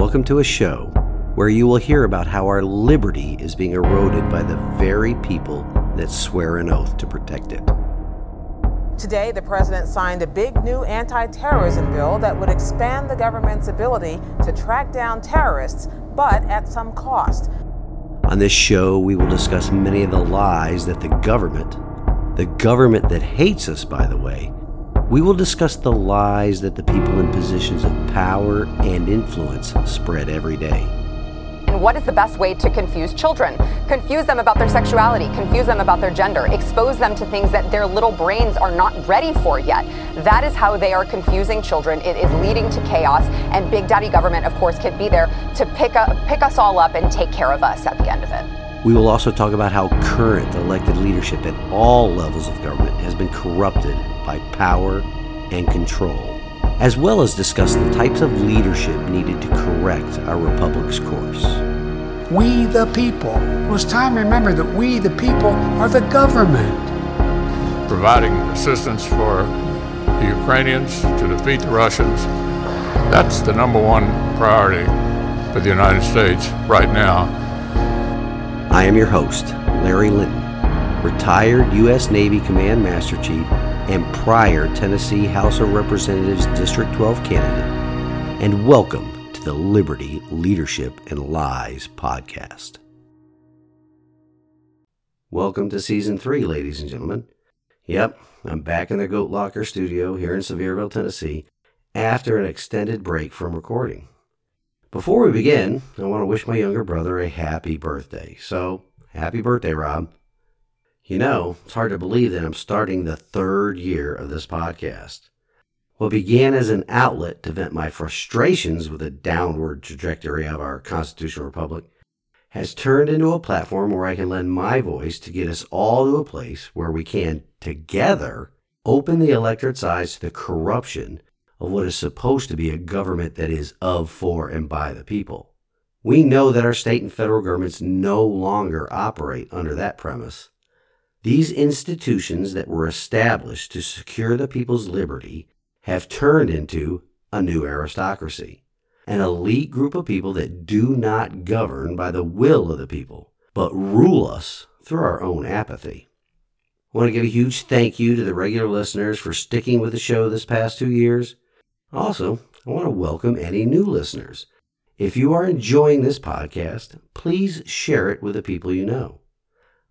Welcome to a show where you will hear about how our liberty is being eroded by the very people that swear an oath to protect it. Today, the president signed a big new anti terrorism bill that would expand the government's ability to track down terrorists, but at some cost. On this show, we will discuss many of the lies that the government, the government that hates us, by the way, we will discuss the lies that the people in positions of power and influence spread every day. And what is the best way to confuse children? Confuse them about their sexuality, confuse them about their gender, expose them to things that their little brains are not ready for yet. That is how they are confusing children. It is leading to chaos, and Big Daddy government, of course, can be there to pick, up, pick us all up and take care of us at the end of it. We will also talk about how current elected leadership at all levels of government has been corrupted by power and control, as well as discuss the types of leadership needed to correct our republic's course. We the people. It was time to remember that we the people are the government. Providing assistance for the Ukrainians to defeat the Russians. That's the number one priority for the United States right now. I am your host, Larry Linton, retired U.S. Navy Command Master Chief and prior Tennessee House of Representatives District 12 candidate, and welcome to the Liberty, Leadership, and Lies podcast. Welcome to Season 3, ladies and gentlemen. Yep, I'm back in the Goat Locker studio here in Sevierville, Tennessee, after an extended break from recording. Before we begin, I want to wish my younger brother a happy birthday. So, happy birthday, Rob. You know, it's hard to believe that I'm starting the third year of this podcast. What began as an outlet to vent my frustrations with the downward trajectory of our constitutional republic has turned into a platform where I can lend my voice to get us all to a place where we can, together, open the electorate's eyes to the corruption of what is supposed to be a government that is of, for, and by the people. We know that our state and federal governments no longer operate under that premise. These institutions that were established to secure the people's liberty have turned into a new aristocracy, an elite group of people that do not govern by the will of the people, but rule us through our own apathy. I want to give a huge thank you to the regular listeners for sticking with the show this past two years. Also, I want to welcome any new listeners. If you are enjoying this podcast, please share it with the people you know.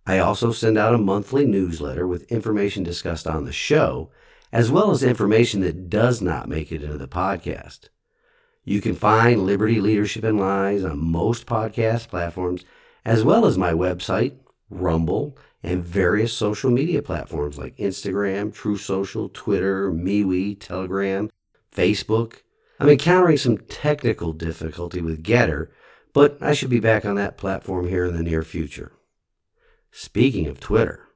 I also send out a monthly newsletter with information discussed on the show, as well as information that does not make it into the podcast. You can find Liberty Leadership and Lies on most podcast platforms, as well as my website, Rumble, and various social media platforms like Instagram, Truth Social, Twitter, MeWe, Telegram, Facebook. I'm encountering some technical difficulty with Gettr, but I should be back on that platform here in the near future. Speaking of Twitter,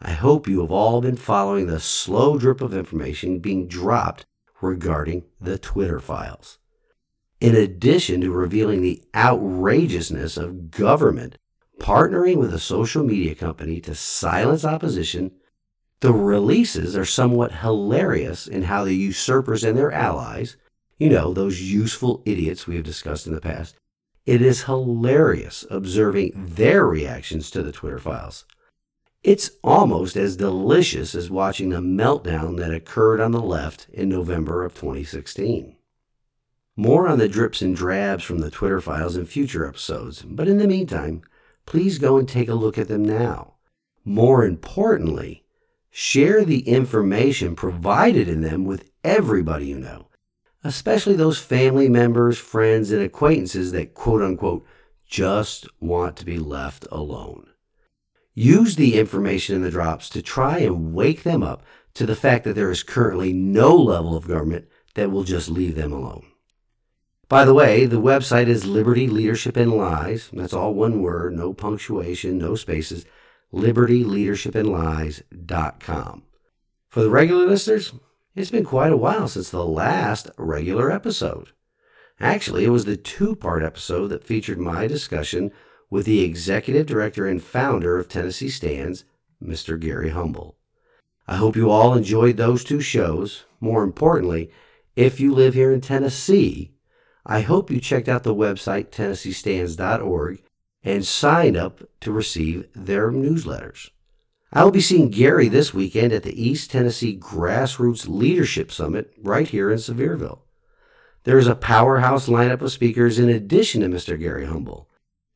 I hope you have all been following the slow drip of information being dropped regarding the Twitter files. In addition to revealing the outrageousness of government partnering with a social media company to silence opposition the releases are somewhat hilarious in how the usurpers and their allies, you know, those useful idiots we have discussed in the past, it is hilarious observing their reactions to the Twitter files. It's almost as delicious as watching the meltdown that occurred on the left in November of 2016. More on the drips and drabs from the Twitter files in future episodes, but in the meantime, please go and take a look at them now. More importantly, Share the information provided in them with everybody you know, especially those family members, friends, and acquaintances that quote unquote just want to be left alone. Use the information in the drops to try and wake them up to the fact that there is currently no level of government that will just leave them alone. By the way, the website is Liberty Leadership and Lies. That's all one word, no punctuation, no spaces libertyleadershipandlies.com. For the regular listeners, it's been quite a while since the last regular episode. Actually, it was the two part episode that featured my discussion with the executive director and founder of Tennessee Stands, Mr. Gary Humble. I hope you all enjoyed those two shows. More importantly, if you live here in Tennessee, I hope you checked out the website TennesseeStands.org and signed up to receive their newsletters. I will be seeing Gary this weekend at the East Tennessee Grassroots Leadership Summit right here in Sevierville. There is a powerhouse lineup of speakers in addition to Mr. Gary Humble.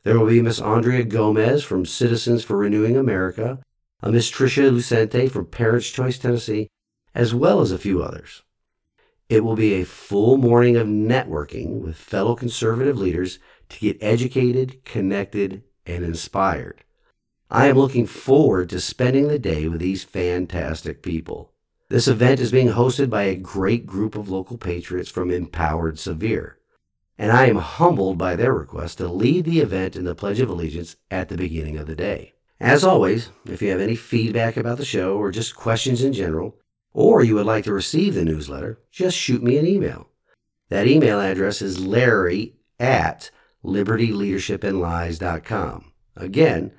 There will be Miss Andrea Gomez from Citizens for Renewing America, a Miss Tricia Lucente from Parents Choice Tennessee, as well as a few others. It will be a full morning of networking with fellow conservative leaders to get educated, connected, and inspired. I am looking forward to spending the day with these fantastic people. This event is being hosted by a great group of local patriots from Empowered Sevier, and I am humbled by their request to lead the event in the Pledge of Allegiance at the beginning of the day. As always, if you have any feedback about the show or just questions in general, or you would like to receive the newsletter, just shoot me an email. That email address is larry at libertyleadershipandlies.com. Again,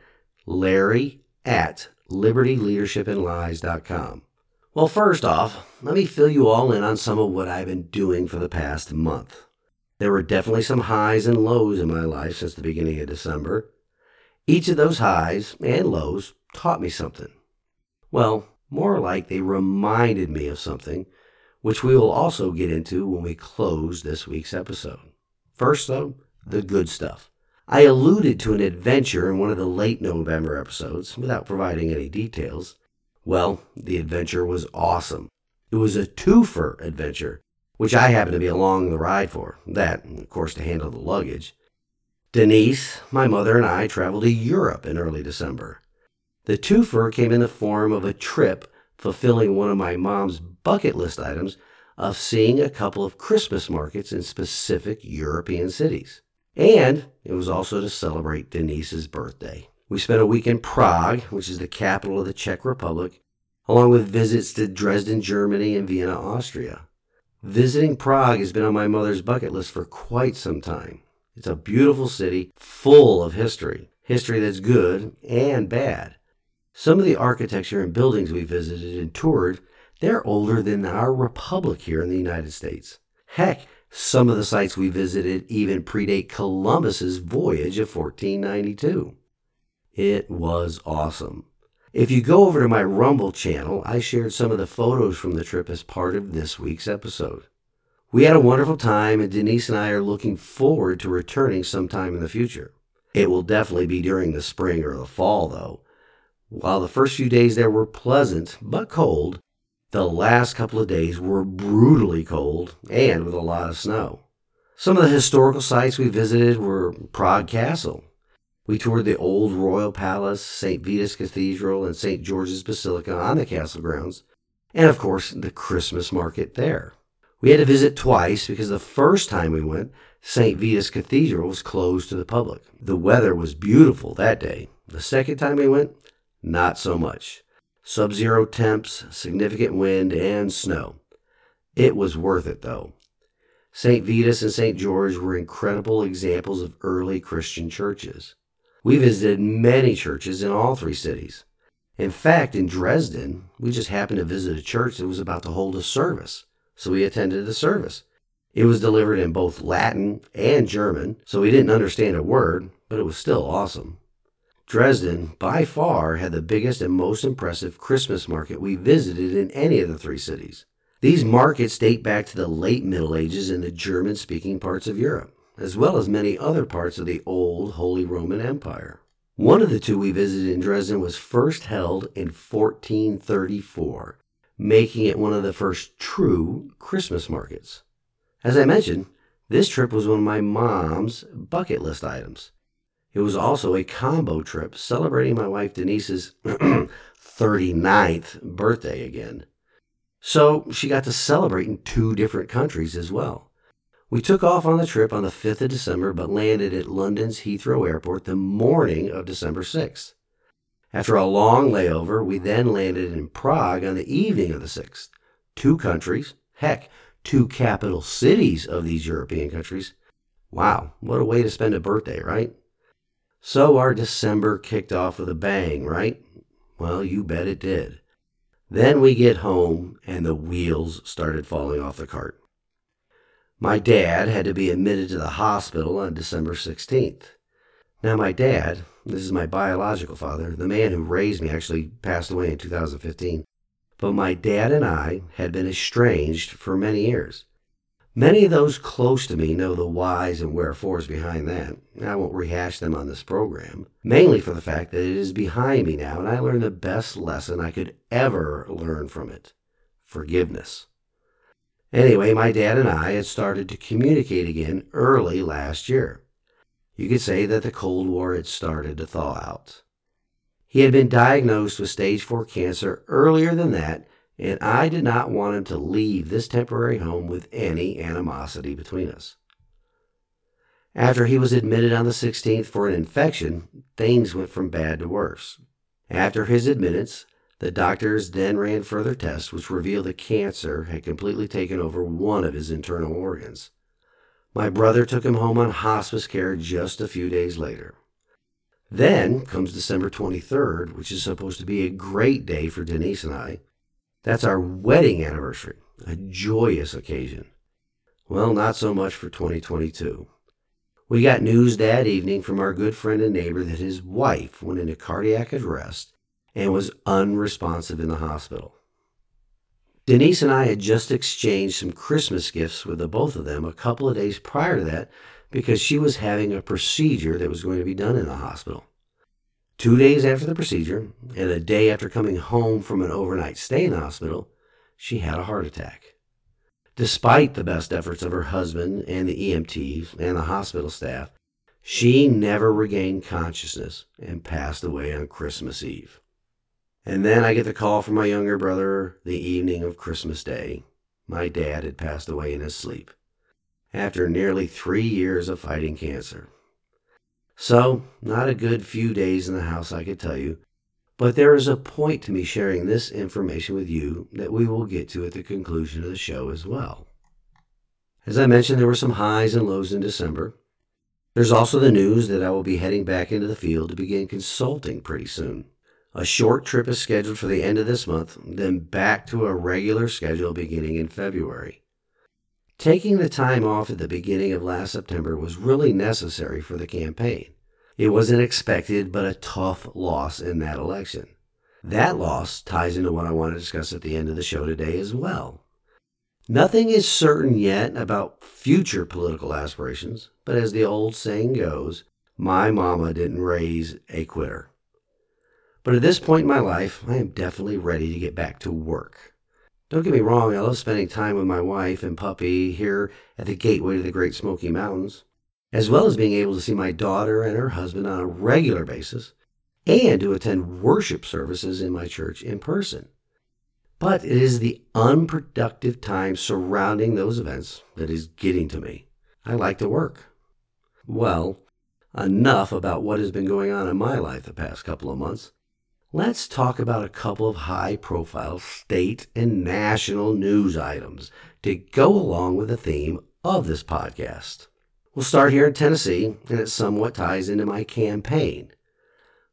larry at libertyleadershipandlies.com. Well, first off, let me fill you all in on some of what I've been doing for the past month. There were definitely some highs and lows in my life since the beginning of December. Each of those highs and lows taught me something. Well, more like they reminded me of something, which we will also get into when we close this week's episode. First, though, the good stuff. I alluded to an adventure in one of the late November episodes without providing any details. Well, the adventure was awesome. It was a twofer adventure, which I happened to be along the ride for. That, of course, to handle the luggage. Denise, my mother, and I traveled to Europe in early December. The twofer came in the form of a trip fulfilling one of my mom's bucket list items of seeing a couple of Christmas markets in specific European cities. And it was also to celebrate Denise's birthday. We spent a week in Prague, which is the capital of the Czech Republic, along with visits to Dresden, Germany, and Vienna, Austria. Visiting Prague has been on my mother's bucket list for quite some time. It's a beautiful city full of history, history that's good and bad. Some of the architecture and buildings we visited and toured, they're older than our republic here in the United States. Heck, some of the sites we visited even predate Columbus's voyage of 1492. It was awesome. If you go over to my Rumble channel, I shared some of the photos from the trip as part of this week's episode. We had a wonderful time, and Denise and I are looking forward to returning sometime in the future. It will definitely be during the spring or the fall, though, while the first few days there were pleasant but cold, the last couple of days were brutally cold and with a lot of snow. Some of the historical sites we visited were Prague Castle. We toured the old royal palace, St. Vitus Cathedral, and St. George's Basilica on the castle grounds, and of course the Christmas market there. We had to visit twice because the first time we went, St. Vitus Cathedral was closed to the public. The weather was beautiful that day. The second time we went, not so much. Sub zero temps, significant wind, and snow. It was worth it, though. St. Vitus and St. George were incredible examples of early Christian churches. We visited many churches in all three cities. In fact, in Dresden, we just happened to visit a church that was about to hold a service, so we attended the service. It was delivered in both Latin and German, so we didn't understand a word, but it was still awesome. Dresden, by far, had the biggest and most impressive Christmas market we visited in any of the three cities. These markets date back to the late Middle Ages in the German speaking parts of Europe, as well as many other parts of the old Holy Roman Empire. One of the two we visited in Dresden was first held in 1434, making it one of the first true Christmas markets. As I mentioned, this trip was one of my mom's bucket list items. It was also a combo trip celebrating my wife Denise's 39th birthday again. So she got to celebrate in two different countries as well. We took off on the trip on the 5th of December, but landed at London's Heathrow Airport the morning of December 6th. After a long layover, we then landed in Prague on the evening of the 6th. Two countries, heck, two capital cities of these European countries. Wow, what a way to spend a birthday, right? So our December kicked off with a bang, right? Well, you bet it did. Then we get home and the wheels started falling off the cart. My dad had to be admitted to the hospital on December 16th. Now, my dad, this is my biological father, the man who raised me, actually passed away in 2015. But my dad and I had been estranged for many years. Many of those close to me know the whys and wherefores behind that. I won't rehash them on this program, mainly for the fact that it is behind me now and I learned the best lesson I could ever learn from it forgiveness. Anyway, my dad and I had started to communicate again early last year. You could say that the Cold War had started to thaw out. He had been diagnosed with stage 4 cancer earlier than that and I did not want him to leave this temporary home with any animosity between us. After he was admitted on the 16th for an infection, things went from bad to worse. After his admittance, the doctors then ran further tests which revealed that cancer had completely taken over one of his internal organs. My brother took him home on hospice care just a few days later. Then comes December 23rd, which is supposed to be a great day for Denise and I, that's our wedding anniversary, a joyous occasion. Well, not so much for 2022. We got news that evening from our good friend and neighbor that his wife went into cardiac arrest and was unresponsive in the hospital. Denise and I had just exchanged some Christmas gifts with the both of them a couple of days prior to that because she was having a procedure that was going to be done in the hospital. Two days after the procedure, and a day after coming home from an overnight stay in the hospital, she had a heart attack. Despite the best efforts of her husband and the EMTs and the hospital staff, she never regained consciousness and passed away on Christmas Eve. And then I get the call from my younger brother the evening of Christmas Day. My dad had passed away in his sleep after nearly three years of fighting cancer. So, not a good few days in the house, I could tell you, but there is a point to me sharing this information with you that we will get to at the conclusion of the show as well. As I mentioned, there were some highs and lows in December. There's also the news that I will be heading back into the field to begin consulting pretty soon. A short trip is scheduled for the end of this month, then back to a regular schedule beginning in February. Taking the time off at the beginning of last September was really necessary for the campaign. It was an expected but a tough loss in that election. That loss ties into what I want to discuss at the end of the show today as well. Nothing is certain yet about future political aspirations, but as the old saying goes, my mama didn't raise a quitter. But at this point in my life, I am definitely ready to get back to work. Don't get me wrong, I love spending time with my wife and puppy here at the gateway to the Great Smoky Mountains, as well as being able to see my daughter and her husband on a regular basis and to attend worship services in my church in person. But it is the unproductive time surrounding those events that is getting to me. I like to work. Well, enough about what has been going on in my life the past couple of months let's talk about a couple of high profile state and national news items to go along with the theme of this podcast. We'll start here in Tennessee, and it somewhat ties into my campaign.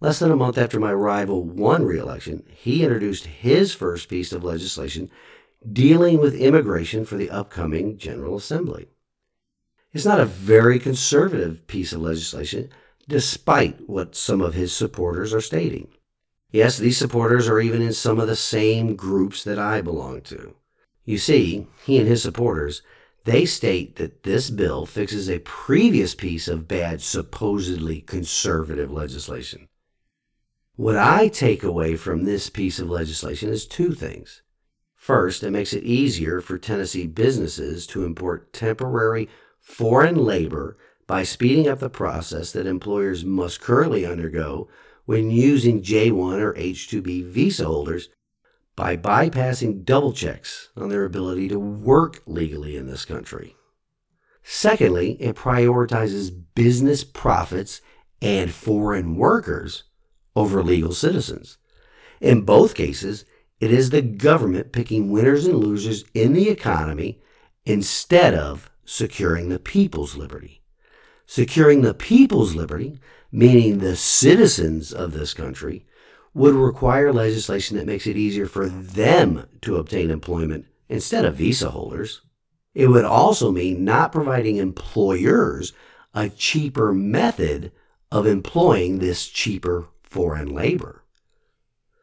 Less than a month after my rival won re election, he introduced his first piece of legislation dealing with immigration for the upcoming General Assembly. It's not a very conservative piece of legislation, despite what some of his supporters are stating. Yes, these supporters are even in some of the same groups that I belong to. You see, he and his supporters, they state that this bill fixes a previous piece of bad, supposedly conservative legislation. What I take away from this piece of legislation is two things. First, it makes it easier for Tennessee businesses to import temporary foreign labor by speeding up the process that employers must currently undergo when using J1 or H2B visa holders by bypassing double checks on their ability to work legally in this country. Secondly, it prioritizes business profits and foreign workers over legal citizens. In both cases, it is the government picking winners and losers in the economy instead of securing the people's liberty. Securing the people's liberty meaning the citizens of this country, would require legislation that makes it easier for them to obtain employment instead of visa holders. It would also mean not providing employers a cheaper method of employing this cheaper foreign labor.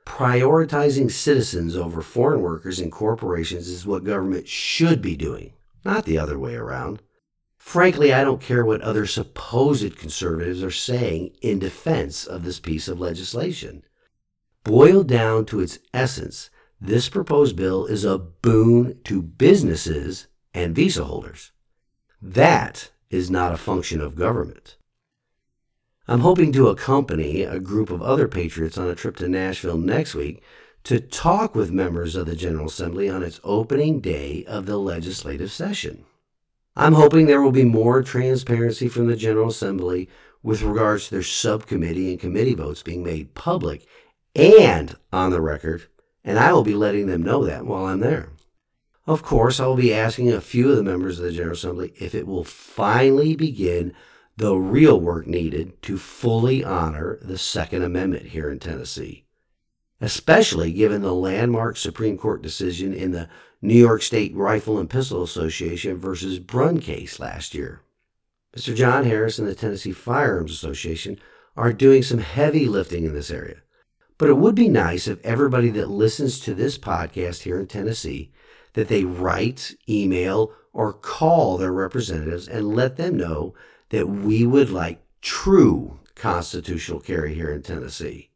Prioritizing citizens over foreign workers and corporations is what government should be doing, not the other way around. Frankly, I don't care what other supposed conservatives are saying in defense of this piece of legislation. Boiled down to its essence, this proposed bill is a boon to businesses and visa holders. That is not a function of government. I'm hoping to accompany a group of other patriots on a trip to Nashville next week to talk with members of the General Assembly on its opening day of the legislative session. I'm hoping there will be more transparency from the General Assembly with regards to their subcommittee and committee votes being made public and on the record, and I will be letting them know that while I'm there. Of course, I will be asking a few of the members of the General Assembly if it will finally begin the real work needed to fully honor the Second Amendment here in Tennessee, especially given the landmark Supreme Court decision in the New York State Rifle and Pistol Association versus Bruen case last year. Mr. John Harris and the Tennessee Firearms Association are doing some heavy lifting in this area. But it would be nice if everybody that listens to this podcast here in Tennessee that they write, email, or call their representatives and let them know that we would like true constitutional carry here in Tennessee.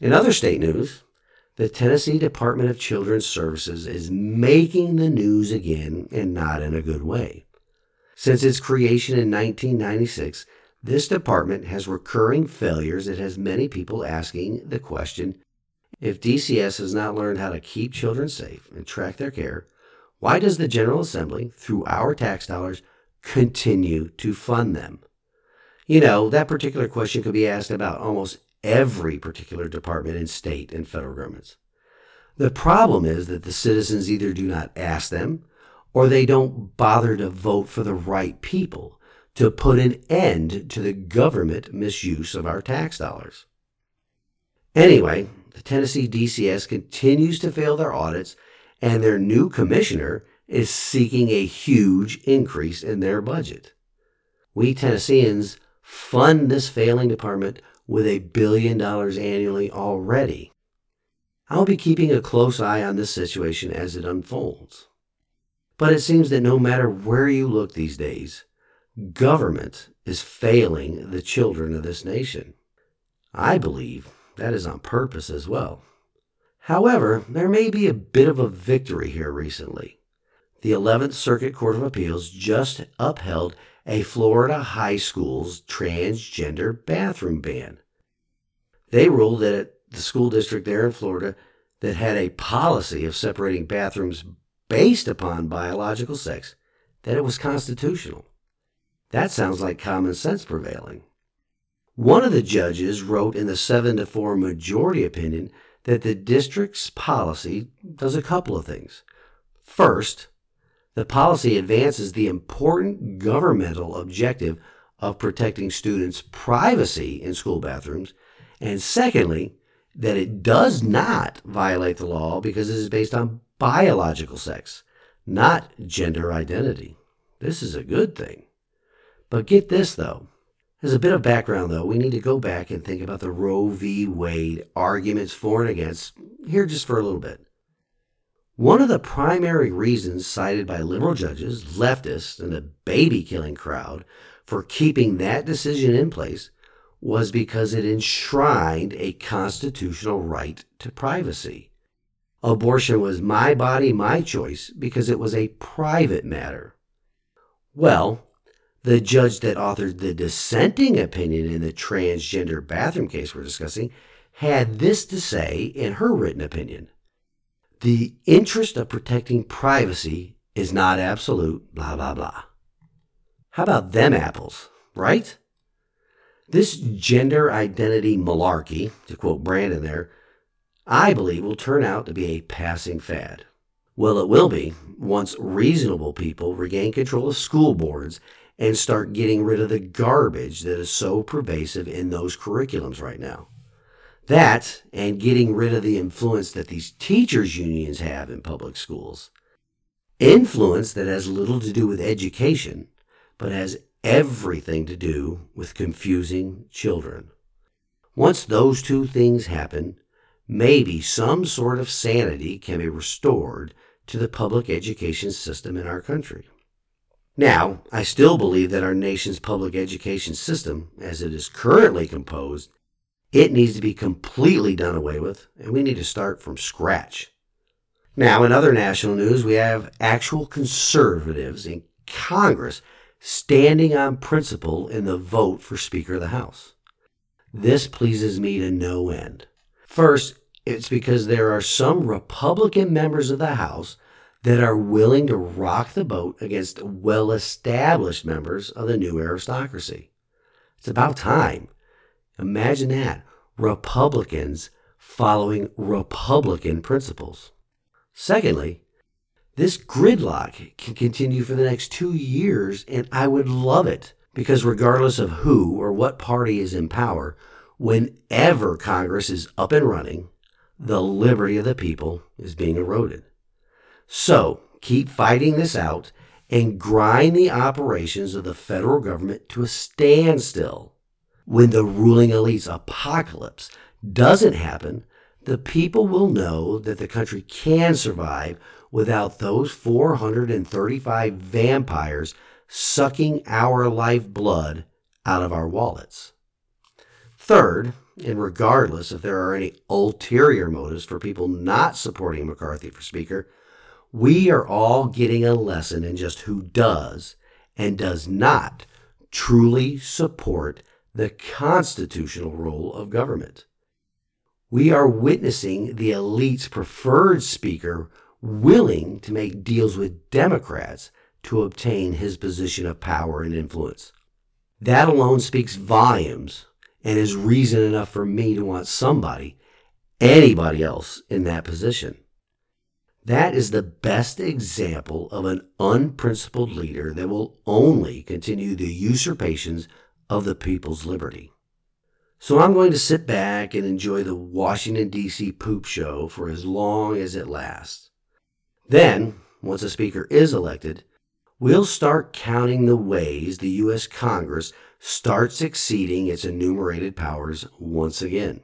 In other state news, the Tennessee Department of Children's Services is making the news again and not in a good way. Since its creation in 1996, this department has recurring failures that has many people asking the question if DCS has not learned how to keep children safe and track their care, why does the General Assembly, through our tax dollars, continue to fund them? You know, that particular question could be asked about almost every particular department in state and federal governments. The problem is that the citizens either do not ask them or they don't bother to vote for the right people to put an end to the government misuse of our tax dollars. Anyway, the Tennessee DCS continues to fail their audits, and their new commissioner is seeking a huge increase in their budget. We Tennesseans fund this failing department with a billion dollars annually already. I'll be keeping a close eye on this situation as it unfolds. But it seems that no matter where you look these days, government is failing the children of this nation. I believe that is on purpose as well. However, there may be a bit of a victory here recently. The 11th Circuit Court of Appeals just upheld a Florida high school's transgender bathroom ban. They ruled that the school district there in Florida that had a policy of separating bathrooms based upon biological sex, that it was constitutional. That sounds like common sense prevailing. One of the judges wrote in the 7 to 4 majority opinion that the district's policy does a couple of things. First, the policy advances the important governmental objective of protecting students' privacy in school bathrooms. And secondly, that it does not violate the law because it is based on biological sex, not gender identity. This is a good thing. But get this, though. As a bit of background, though, we need to go back and think about the Roe v. Wade arguments for and against here just for a little bit. One of the primary reasons cited by liberal judges, leftists, and the baby killing crowd for keeping that decision in place was because it enshrined a constitutional right to privacy. Abortion was my body, my choice because it was a private matter. Well, the judge that authored the dissenting opinion in the transgender bathroom case we're discussing had this to say in her written opinion The interest of protecting privacy is not absolute, blah, blah, blah. How about them apples, right? This gender identity malarkey, to quote Brandon there, I believe will turn out to be a passing fad. Well, it will be once reasonable people regain control of school boards and start getting rid of the garbage that is so pervasive in those curriculums right now. That and getting rid of the influence that these teachers' unions have in public schools. Influence that has little to do with education, but has everything to do with confusing children. Once those two things happen, maybe some sort of sanity can be restored to the public education system in our country. Now, I still believe that our nation's public education system, as it is currently composed, it needs to be completely done away with, and we need to start from scratch. Now, in other national news, we have actual conservatives in Congress standing on principle in the vote for Speaker of the House. This pleases me to no end. First, it's because there are some Republican members of the House that are willing to rock the boat against well established members of the new aristocracy. It's about time. Imagine that Republicans following Republican principles. Secondly, this gridlock can continue for the next two years, and I would love it because, regardless of who or what party is in power, whenever Congress is up and running, the liberty of the people is being eroded. So keep fighting this out and grind the operations of the federal government to a standstill. When the ruling elite's apocalypse doesn't happen, the people will know that the country can survive without those 435 vampires sucking our lifeblood out of our wallets. Third, and regardless if there are any ulterior motives for people not supporting McCarthy for Speaker, we are all getting a lesson in just who does and does not truly support the constitutional role of government. We are witnessing the elite's preferred speaker willing to make deals with Democrats to obtain his position of power and influence. That alone speaks volumes and is reason enough for me to want somebody, anybody else, in that position. That is the best example of an unprincipled leader that will only continue the usurpations of the people's liberty. So I'm going to sit back and enjoy the Washington, D.C. poop show for as long as it lasts. Then, once a speaker is elected, we'll start counting the ways the U.S. Congress starts exceeding its enumerated powers once again.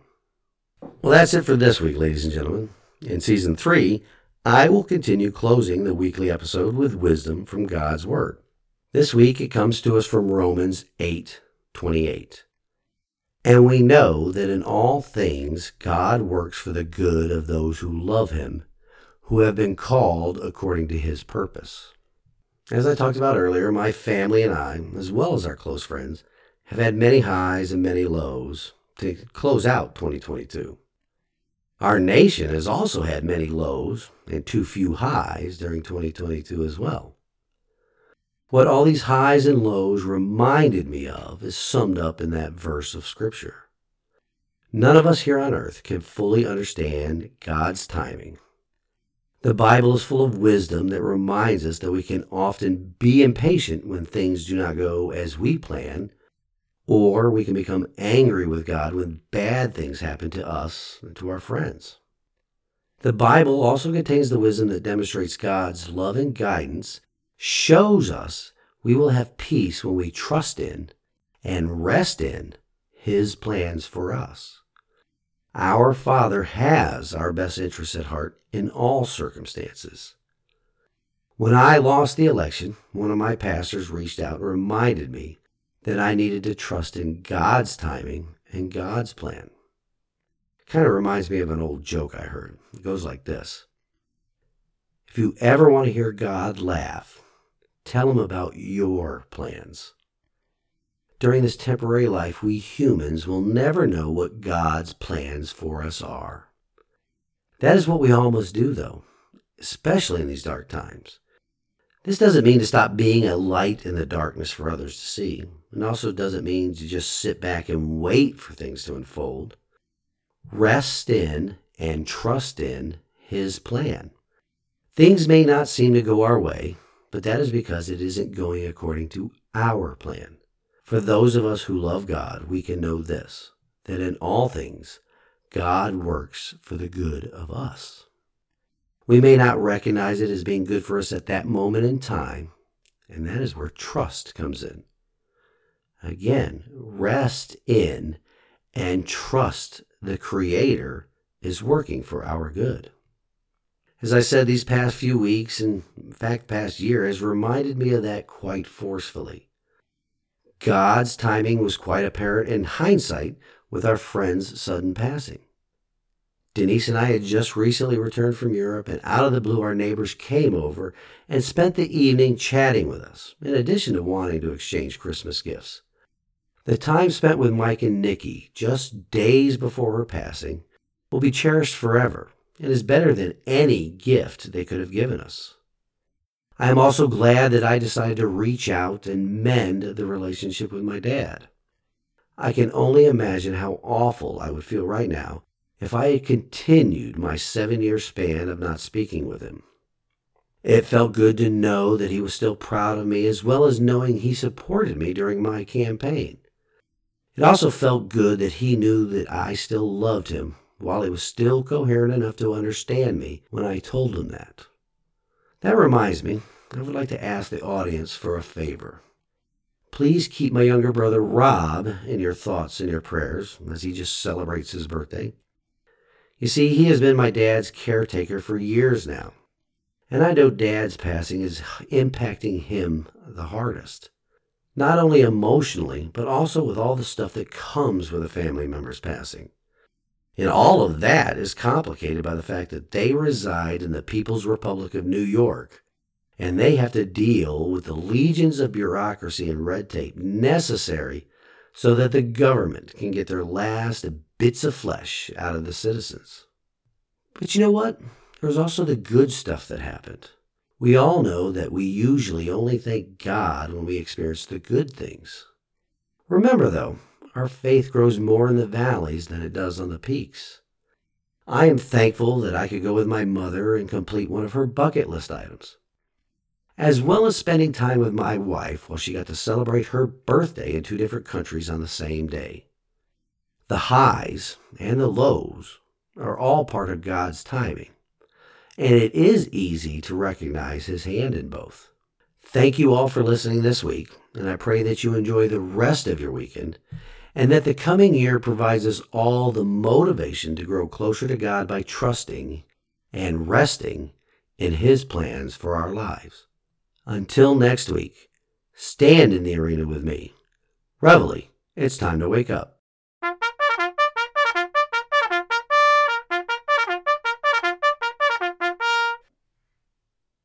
Well, that's it for this week, ladies and gentlemen. In season three, I will continue closing the weekly episode with wisdom from God's Word. This week it comes to us from Romans 8 28. And we know that in all things God works for the good of those who love him, who have been called according to his purpose. As I talked about earlier, my family and I, as well as our close friends, have had many highs and many lows to close out 2022. Our nation has also had many lows and too few highs during 2022 as well. What all these highs and lows reminded me of is summed up in that verse of Scripture. None of us here on earth can fully understand God's timing. The Bible is full of wisdom that reminds us that we can often be impatient when things do not go as we plan or we can become angry with God when bad things happen to us and to our friends. The Bible also contains the wisdom that demonstrates God's love and guidance, shows us we will have peace when we trust in and rest in His plans for us. Our Father has our best interests at heart in all circumstances. When I lost the election, one of my pastors reached out and reminded me that I needed to trust in God's timing and God's plan. Kind of reminds me of an old joke I heard. It goes like this If you ever want to hear God laugh, tell him about your plans. During this temporary life, we humans will never know what God's plans for us are. That is what we all must do, though, especially in these dark times. This doesn't mean to stop being a light in the darkness for others to see. It also doesn't mean to just sit back and wait for things to unfold. Rest in and trust in His plan. Things may not seem to go our way, but that is because it isn't going according to our plan. For those of us who love God, we can know this that in all things, God works for the good of us. We may not recognize it as being good for us at that moment in time, and that is where trust comes in. Again, rest in and trust the Creator is working for our good. As I said, these past few weeks, and in fact, past year, has reminded me of that quite forcefully. God's timing was quite apparent in hindsight with our friend's sudden passing. Denise and I had just recently returned from Europe, and out of the blue, our neighbors came over and spent the evening chatting with us, in addition to wanting to exchange Christmas gifts. The time spent with Mike and Nikki, just days before her passing, will be cherished forever and is better than any gift they could have given us. I am also glad that I decided to reach out and mend the relationship with my dad. I can only imagine how awful I would feel right now if I had continued my seven year span of not speaking with him. It felt good to know that he was still proud of me as well as knowing he supported me during my campaign. It also felt good that he knew that I still loved him while he was still coherent enough to understand me when I told him that. That reminds me, I would like to ask the audience for a favor. Please keep my younger brother Rob in your thoughts and your prayers as he just celebrates his birthday. You see, he has been my dad's caretaker for years now, and I know dad's passing is impacting him the hardest. Not only emotionally, but also with all the stuff that comes with a family member's passing. And all of that is complicated by the fact that they reside in the People's Republic of New York, and they have to deal with the legions of bureaucracy and red tape necessary so that the government can get their last bits of flesh out of the citizens. But you know what? There's also the good stuff that happened. We all know that we usually only thank God when we experience the good things. Remember, though, our faith grows more in the valleys than it does on the peaks. I am thankful that I could go with my mother and complete one of her bucket list items, as well as spending time with my wife while she got to celebrate her birthday in two different countries on the same day. The highs and the lows are all part of God's timing, and it is easy to recognize His hand in both. Thank you all for listening this week, and I pray that you enjoy the rest of your weekend and that the coming year provides us all the motivation to grow closer to God by trusting and resting in His plans for our lives. Until next week, stand in the arena with me. Reveille, it's time to wake up.